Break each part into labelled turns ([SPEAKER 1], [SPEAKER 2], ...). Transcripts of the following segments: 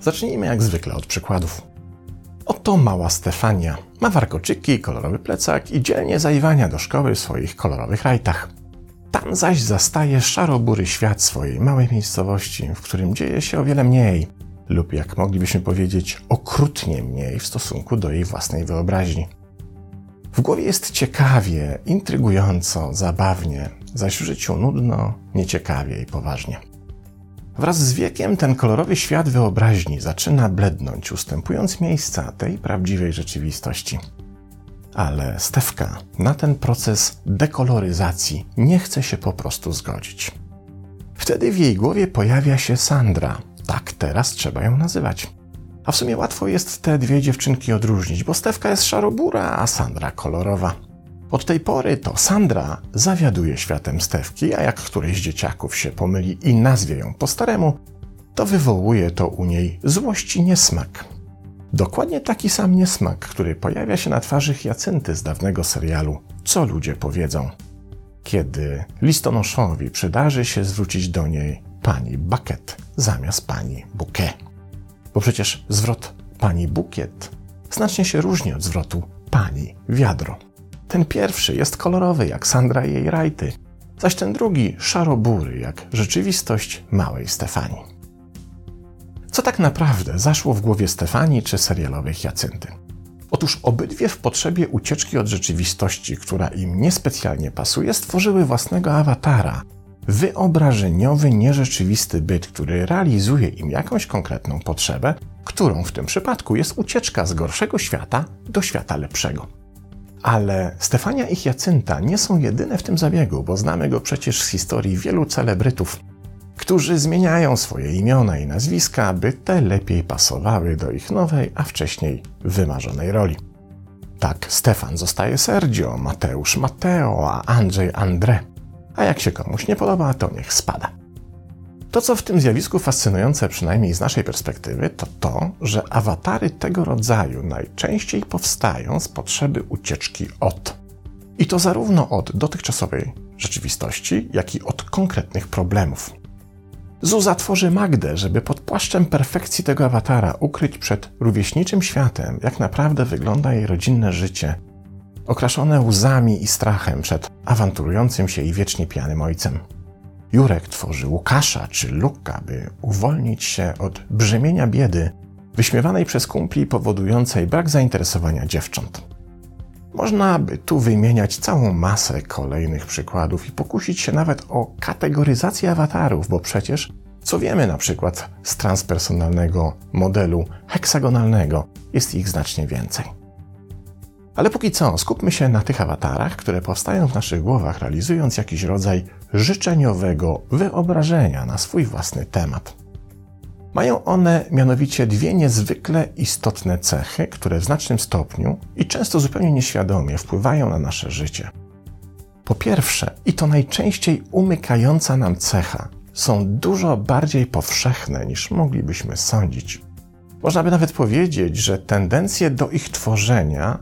[SPEAKER 1] Zacznijmy jak zwykle od przykładów. Oto mała Stefania. Ma warkoczyki, kolorowy plecak i dzielnie zaiwania do szkoły w swoich kolorowych rajtach. Tam zaś zastaje szarobury świat swojej małej miejscowości, w którym dzieje się o wiele mniej, lub jak moglibyśmy powiedzieć, okrutnie mniej w stosunku do jej własnej wyobraźni. W głowie jest ciekawie, intrygująco, zabawnie, zaś w życiu nudno, nieciekawie i poważnie. Wraz z wiekiem ten kolorowy świat wyobraźni zaczyna blednąć, ustępując miejsca tej prawdziwej rzeczywistości. Ale Stefka na ten proces dekoloryzacji nie chce się po prostu zgodzić. Wtedy w jej głowie pojawia się Sandra, tak teraz trzeba ją nazywać. A w sumie łatwo jest te dwie dziewczynki odróżnić, bo Stefka jest szarobura, a Sandra kolorowa. Od tej pory to Sandra zawiaduje światem Stewki, a jak któryś z dzieciaków się pomyli i nazwie ją po staremu, to wywołuje to u niej złość i niesmak. Dokładnie taki sam niesmak, który pojawia się na twarzy Jacynty z dawnego serialu Co ludzie powiedzą. Kiedy listonoszowi przydarzy się zwrócić do niej pani Bucket zamiast pani Bouquet. Bo przecież zwrot pani Bukiet znacznie się różni od zwrotu pani Wiadro. Ten pierwszy jest kolorowy jak Sandra i jej rajty, zaś ten drugi szarobury jak rzeczywistość małej Stefanii. Co tak naprawdę zaszło w głowie Stefanii czy serialowej Jacynty? Otóż obydwie w potrzebie ucieczki od rzeczywistości, która im niespecjalnie pasuje, stworzyły własnego awatara, wyobrażeniowy, nierzeczywisty byt, który realizuje im jakąś konkretną potrzebę, którą w tym przypadku jest ucieczka z gorszego świata do świata lepszego. Ale Stefania i Jacynta nie są jedyne w tym zabiegu, bo znamy go przecież z historii wielu celebrytów, którzy zmieniają swoje imiona i nazwiska, by te lepiej pasowały do ich nowej, a wcześniej wymarzonej roli. Tak Stefan zostaje Sergio, Mateusz Mateo, a Andrzej André. A jak się komuś nie podoba, to niech spada. To, co w tym zjawisku fascynujące, przynajmniej z naszej perspektywy, to to, że awatary tego rodzaju najczęściej powstają z potrzeby ucieczki od. I to zarówno od dotychczasowej rzeczywistości, jak i od konkretnych problemów. Zuza tworzy Magdę, żeby pod płaszczem perfekcji tego awatara ukryć przed rówieśniczym światem, jak naprawdę wygląda jej rodzinne życie, okraszone łzami i strachem przed awanturującym się i wiecznie pijanym ojcem. Jurek tworzy Łukasza czy Luka, by uwolnić się od brzemienia biedy, wyśmiewanej przez kumpli powodującej brak zainteresowania dziewcząt. Można by tu wymieniać całą masę kolejnych przykładów i pokusić się nawet o kategoryzację awatarów, bo przecież co wiemy na przykład z transpersonalnego modelu heksagonalnego, jest ich znacznie więcej. Ale póki co skupmy się na tych awatarach, które powstają w naszych głowach, realizując jakiś rodzaj życzeniowego wyobrażenia na swój własny temat. Mają one mianowicie dwie niezwykle istotne cechy, które w znacznym stopniu i często zupełnie nieświadomie wpływają na nasze życie. Po pierwsze, i to najczęściej umykająca nam cecha, są dużo bardziej powszechne niż moglibyśmy sądzić. Można by nawet powiedzieć, że tendencje do ich tworzenia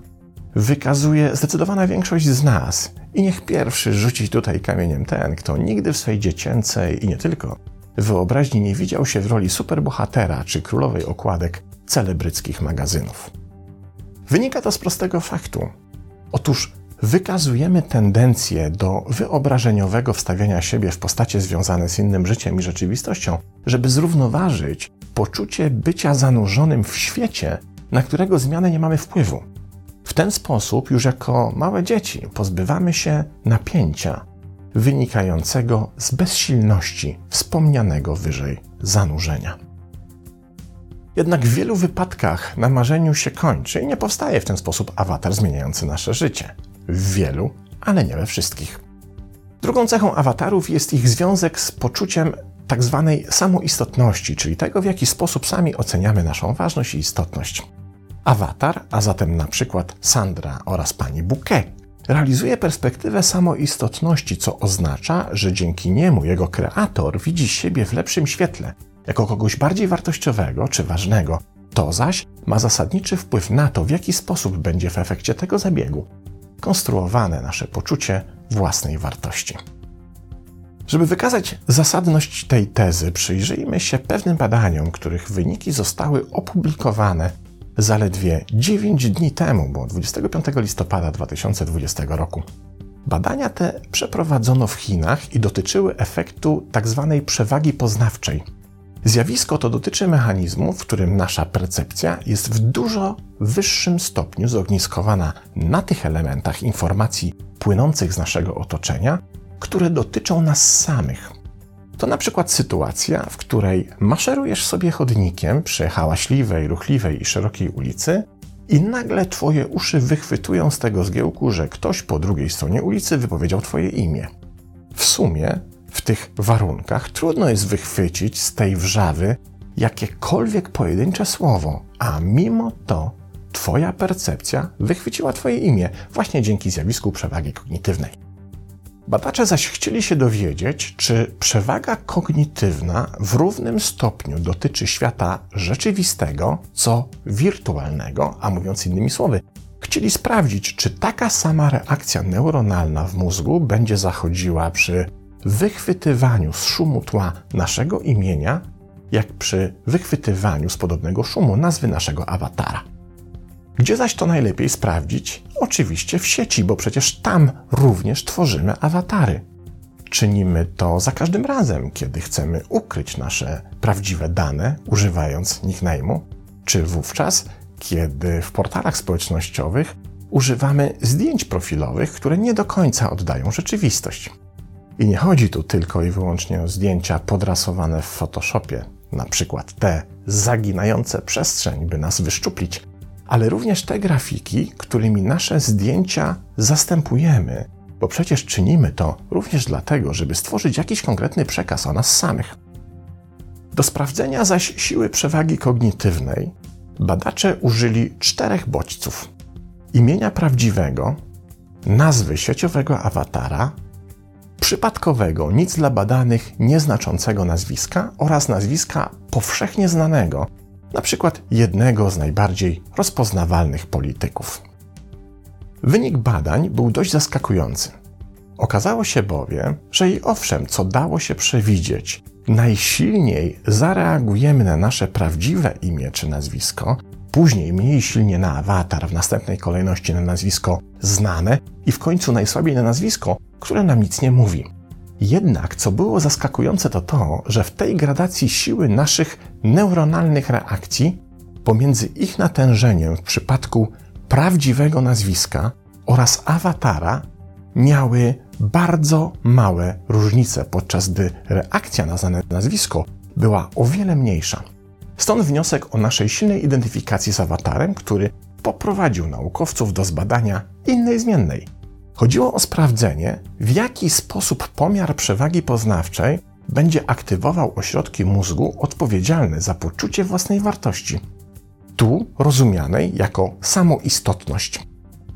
[SPEAKER 1] wykazuje zdecydowana większość z nas. I niech pierwszy rzuci tutaj kamieniem ten, kto nigdy w swojej dziecięcej i nie tylko wyobraźni nie widział się w roli superbohatera czy królowej okładek celebryckich magazynów. Wynika to z prostego faktu. Otóż wykazujemy tendencję do wyobrażeniowego wstawiania siebie w postacie związane z innym życiem i rzeczywistością, żeby zrównoważyć poczucie bycia zanurzonym w świecie, na którego zmianę nie mamy wpływu. Ten sposób, już jako małe dzieci, pozbywamy się napięcia wynikającego z bezsilności wspomnianego wyżej zanurzenia. Jednak w wielu wypadkach na marzeniu się kończy i nie powstaje w ten sposób awatar zmieniający nasze życie. W wielu, ale nie we wszystkich. Drugą cechą awatarów jest ich związek z poczuciem tak zwanej samoistotności, czyli tego, w jaki sposób sami oceniamy naszą ważność i istotność. Awatar, a zatem na przykład Sandra oraz pani Bouquet, realizuje perspektywę samoistotności, co oznacza, że dzięki niemu jego kreator widzi siebie w lepszym świetle, jako kogoś bardziej wartościowego czy ważnego. To zaś ma zasadniczy wpływ na to, w jaki sposób będzie w efekcie tego zabiegu konstruowane nasze poczucie własnej wartości. Żeby wykazać zasadność tej tezy, przyjrzyjmy się pewnym badaniom, których wyniki zostały opublikowane zaledwie 9 dni temu, bo 25 listopada 2020 roku. Badania te przeprowadzono w Chinach i dotyczyły efektu tzw. Tak przewagi poznawczej. Zjawisko to dotyczy mechanizmu, w którym nasza percepcja jest w dużo wyższym stopniu zogniskowana na tych elementach informacji płynących z naszego otoczenia, które dotyczą nas samych. To na przykład sytuacja, w której maszerujesz sobie chodnikiem przy hałaśliwej, ruchliwej i szerokiej ulicy i nagle twoje uszy wychwytują z tego zgiełku, że ktoś po drugiej stronie ulicy wypowiedział twoje imię. W sumie, w tych warunkach trudno jest wychwycić z tej wrzawy jakiekolwiek pojedyncze słowo, a mimo to twoja percepcja wychwyciła twoje imię właśnie dzięki zjawisku przewagi kognitywnej. Badacze zaś chcieli się dowiedzieć, czy przewaga kognitywna w równym stopniu dotyczy świata rzeczywistego, co wirtualnego, a mówiąc innymi słowy, chcieli sprawdzić, czy taka sama reakcja neuronalna w mózgu będzie zachodziła przy wychwytywaniu z szumu tła naszego imienia, jak przy wychwytywaniu z podobnego szumu nazwy naszego awatara. Gdzie zaś to najlepiej sprawdzić? Oczywiście w sieci, bo przecież tam również tworzymy awatary. Czynimy to za każdym razem, kiedy chcemy ukryć nasze prawdziwe dane, używając nickname'u, czy wówczas, kiedy w portalach społecznościowych używamy zdjęć profilowych, które nie do końca oddają rzeczywistość. I nie chodzi tu tylko i wyłącznie o zdjęcia podrasowane w Photoshopie, na przykład te zaginające przestrzeń, by nas wyszczuplić, ale również te grafiki, którymi nasze zdjęcia zastępujemy, bo przecież czynimy to również dlatego, żeby stworzyć jakiś konkretny przekaz o nas samych. Do sprawdzenia zaś siły przewagi kognitywnej badacze użyli czterech bodźców: imienia prawdziwego, nazwy sieciowego awatara, przypadkowego, nic dla badanych nieznaczącego nazwiska oraz nazwiska powszechnie znanego, na przykład jednego z najbardziej rozpoznawalnych polityków. Wynik badań był dość zaskakujący. Okazało się bowiem, że i owszem, co dało się przewidzieć, najsilniej zareagujemy na nasze prawdziwe imię czy nazwisko, później mniej silnie na awatar, w następnej kolejności na nazwisko znane i w końcu najsłabiej na nazwisko, które nam nic nie mówi. Jednak co było zaskakujące to to, że w tej gradacji siły naszych neuronalnych reakcji pomiędzy ich natężeniem w przypadku prawdziwego nazwiska oraz awatara miały bardzo małe różnice, podczas gdy reakcja na znane nazwisko była o wiele mniejsza. Stąd wniosek o naszej silnej identyfikacji z awatarem, który poprowadził naukowców do zbadania innej zmiennej Chodziło o sprawdzenie, w jaki sposób pomiar przewagi poznawczej będzie aktywował ośrodki mózgu odpowiedzialne za poczucie własnej wartości, tu rozumianej jako samoistotność.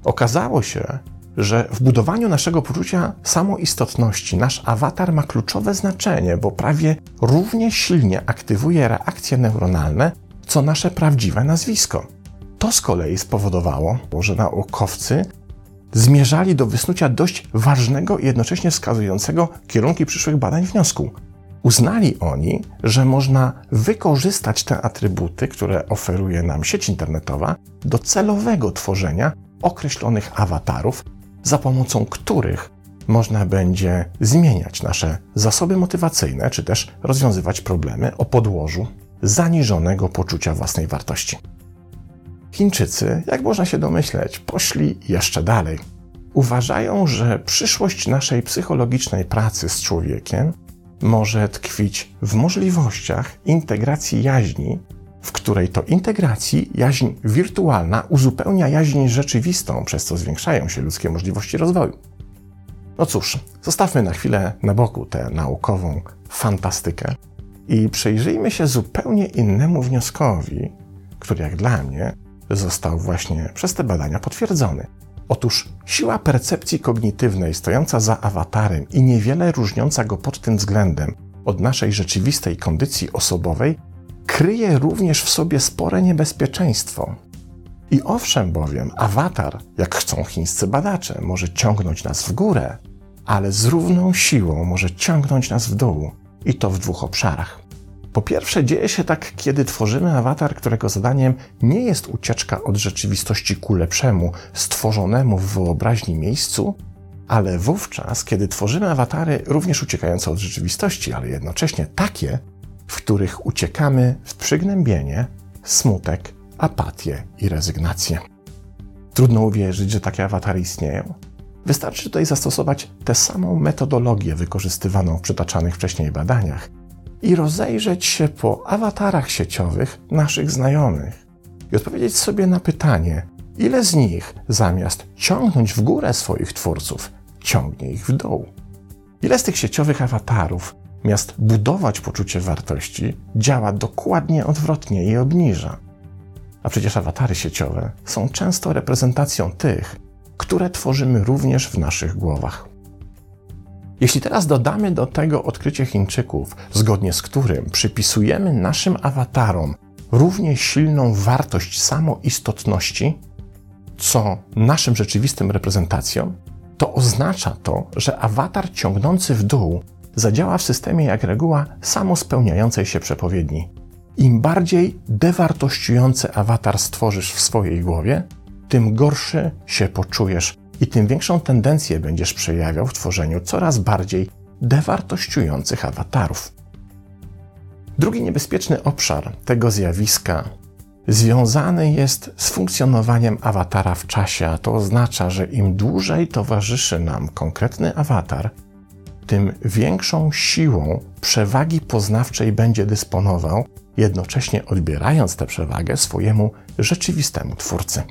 [SPEAKER 1] Okazało się, że w budowaniu naszego poczucia samoistotności nasz awatar ma kluczowe znaczenie, bo prawie równie silnie aktywuje reakcje neuronalne, co nasze prawdziwe nazwisko. To z kolei spowodowało, że naukowcy zmierzali do wysnucia dość ważnego i jednocześnie wskazującego kierunki przyszłych badań wniosku. Uznali oni, że można wykorzystać te atrybuty, które oferuje nam sieć internetowa, do celowego tworzenia określonych awatarów, za pomocą których można będzie zmieniać nasze zasoby motywacyjne, czy też rozwiązywać problemy o podłożu zaniżonego poczucia własnej wartości. Chińczycy, jak można się domyśleć, poszli jeszcze dalej. Uważają, że przyszłość naszej psychologicznej pracy z człowiekiem może tkwić w możliwościach integracji jaźni, w której to integracji jaźń wirtualna uzupełnia jaźń rzeczywistą, przez co zwiększają się ludzkie możliwości rozwoju. No cóż, zostawmy na chwilę na boku tę naukową fantastykę i przyjrzyjmy się zupełnie innemu wnioskowi, który jak dla mnie został właśnie przez te badania potwierdzony. Otóż siła percepcji kognitywnej stojąca za awatarem i niewiele różniąca go pod tym względem od naszej rzeczywistej kondycji osobowej kryje również w sobie spore niebezpieczeństwo. I owszem bowiem, awatar, jak chcą chińscy badacze, może ciągnąć nas w górę, ale z równą siłą może ciągnąć nas w dół. I to w dwóch obszarach. Po pierwsze, dzieje się tak, kiedy tworzymy awatar, którego zadaniem nie jest ucieczka od rzeczywistości ku lepszemu, stworzonemu w wyobraźni miejscu, ale wówczas, kiedy tworzymy awatary również uciekające od rzeczywistości, ale jednocześnie takie, w których uciekamy w przygnębienie, smutek, apatię i rezygnację. Trudno uwierzyć, że takie awatary istnieją. Wystarczy tutaj zastosować tę samą metodologię wykorzystywaną w przytaczanych wcześniej badaniach i rozejrzeć się po awatarach sieciowych naszych znajomych i odpowiedzieć sobie na pytanie, ile z nich zamiast ciągnąć w górę swoich twórców, ciągnie ich w dół. Ile z tych sieciowych awatarów, miast budować poczucie wartości, działa dokładnie odwrotnie i obniża. A przecież awatary sieciowe są często reprezentacją tych, które tworzymy również w naszych głowach. Jeśli teraz dodamy do tego odkrycie Chińczyków, zgodnie z którym przypisujemy naszym awatarom równie silną wartość samoistotności, co naszym rzeczywistym reprezentacjom, to oznacza to, że awatar ciągnący w dół zadziała w systemie jak reguła samospełniającej się przepowiedni. Im bardziej dewartościujący awatar stworzysz w swojej głowie, tym gorszy się poczujesz i tym większą tendencję będziesz przejawiał w tworzeniu coraz bardziej dewartościujących awatarów. Drugi niebezpieczny obszar tego zjawiska związany jest z funkcjonowaniem awatara w czasie, a to oznacza, że im dłużej towarzyszy nam konkretny awatar, tym większą siłą przewagi poznawczej będzie dysponował, jednocześnie odbierając tę przewagę swojemu rzeczywistemu twórcy.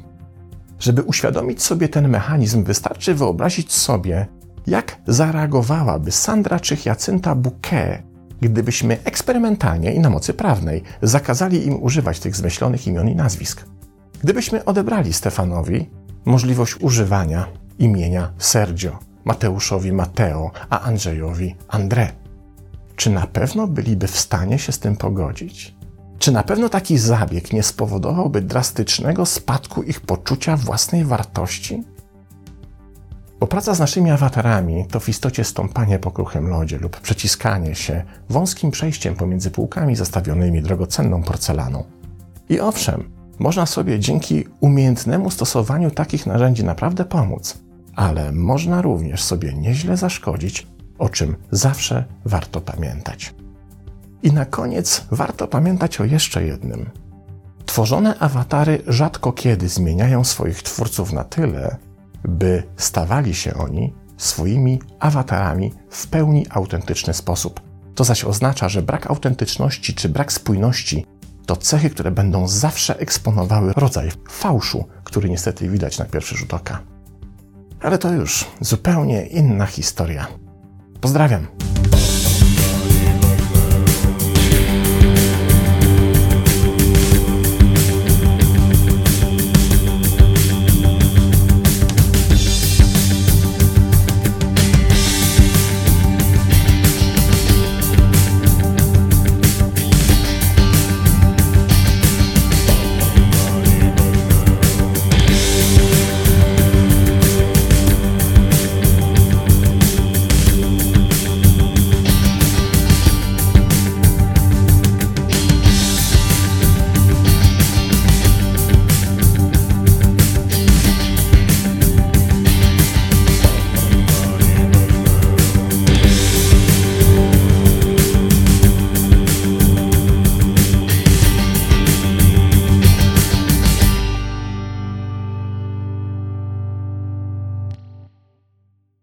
[SPEAKER 1] Żeby uświadomić sobie ten mechanizm, wystarczy wyobrazić sobie, jak zareagowałaby Sandra czy Jacynta Bouquet, gdybyśmy eksperymentalnie i na mocy prawnej zakazali im używać tych zmyślonych imion i nazwisk. Gdybyśmy odebrali Stefanowi możliwość używania imienia Sergio, Mateuszowi Mateo, a Andrzejowi André. Czy na pewno byliby w stanie się z tym pogodzić? Czy na pewno taki zabieg nie spowodowałby drastycznego spadku ich poczucia własnej wartości? Bo praca z naszymi awatarami to w istocie stąpanie po kruchym lodzie lub przeciskanie się wąskim przejściem pomiędzy półkami zastawionymi drogocenną porcelaną. I owszem, można sobie dzięki umiejętnemu stosowaniu takich narzędzi naprawdę pomóc, ale można również sobie nieźle zaszkodzić, o czym zawsze warto pamiętać. I na koniec warto pamiętać o jeszcze jednym. Tworzone awatary rzadko kiedy zmieniają swoich twórców na tyle, by stawali się oni swoimi awatarami w pełni autentyczny sposób. To zaś oznacza, że brak autentyczności czy brak spójności to cechy, które będą zawsze eksponowały rodzaj fałszu, który niestety widać na pierwszy rzut oka. Ale to już zupełnie inna historia. Pozdrawiam.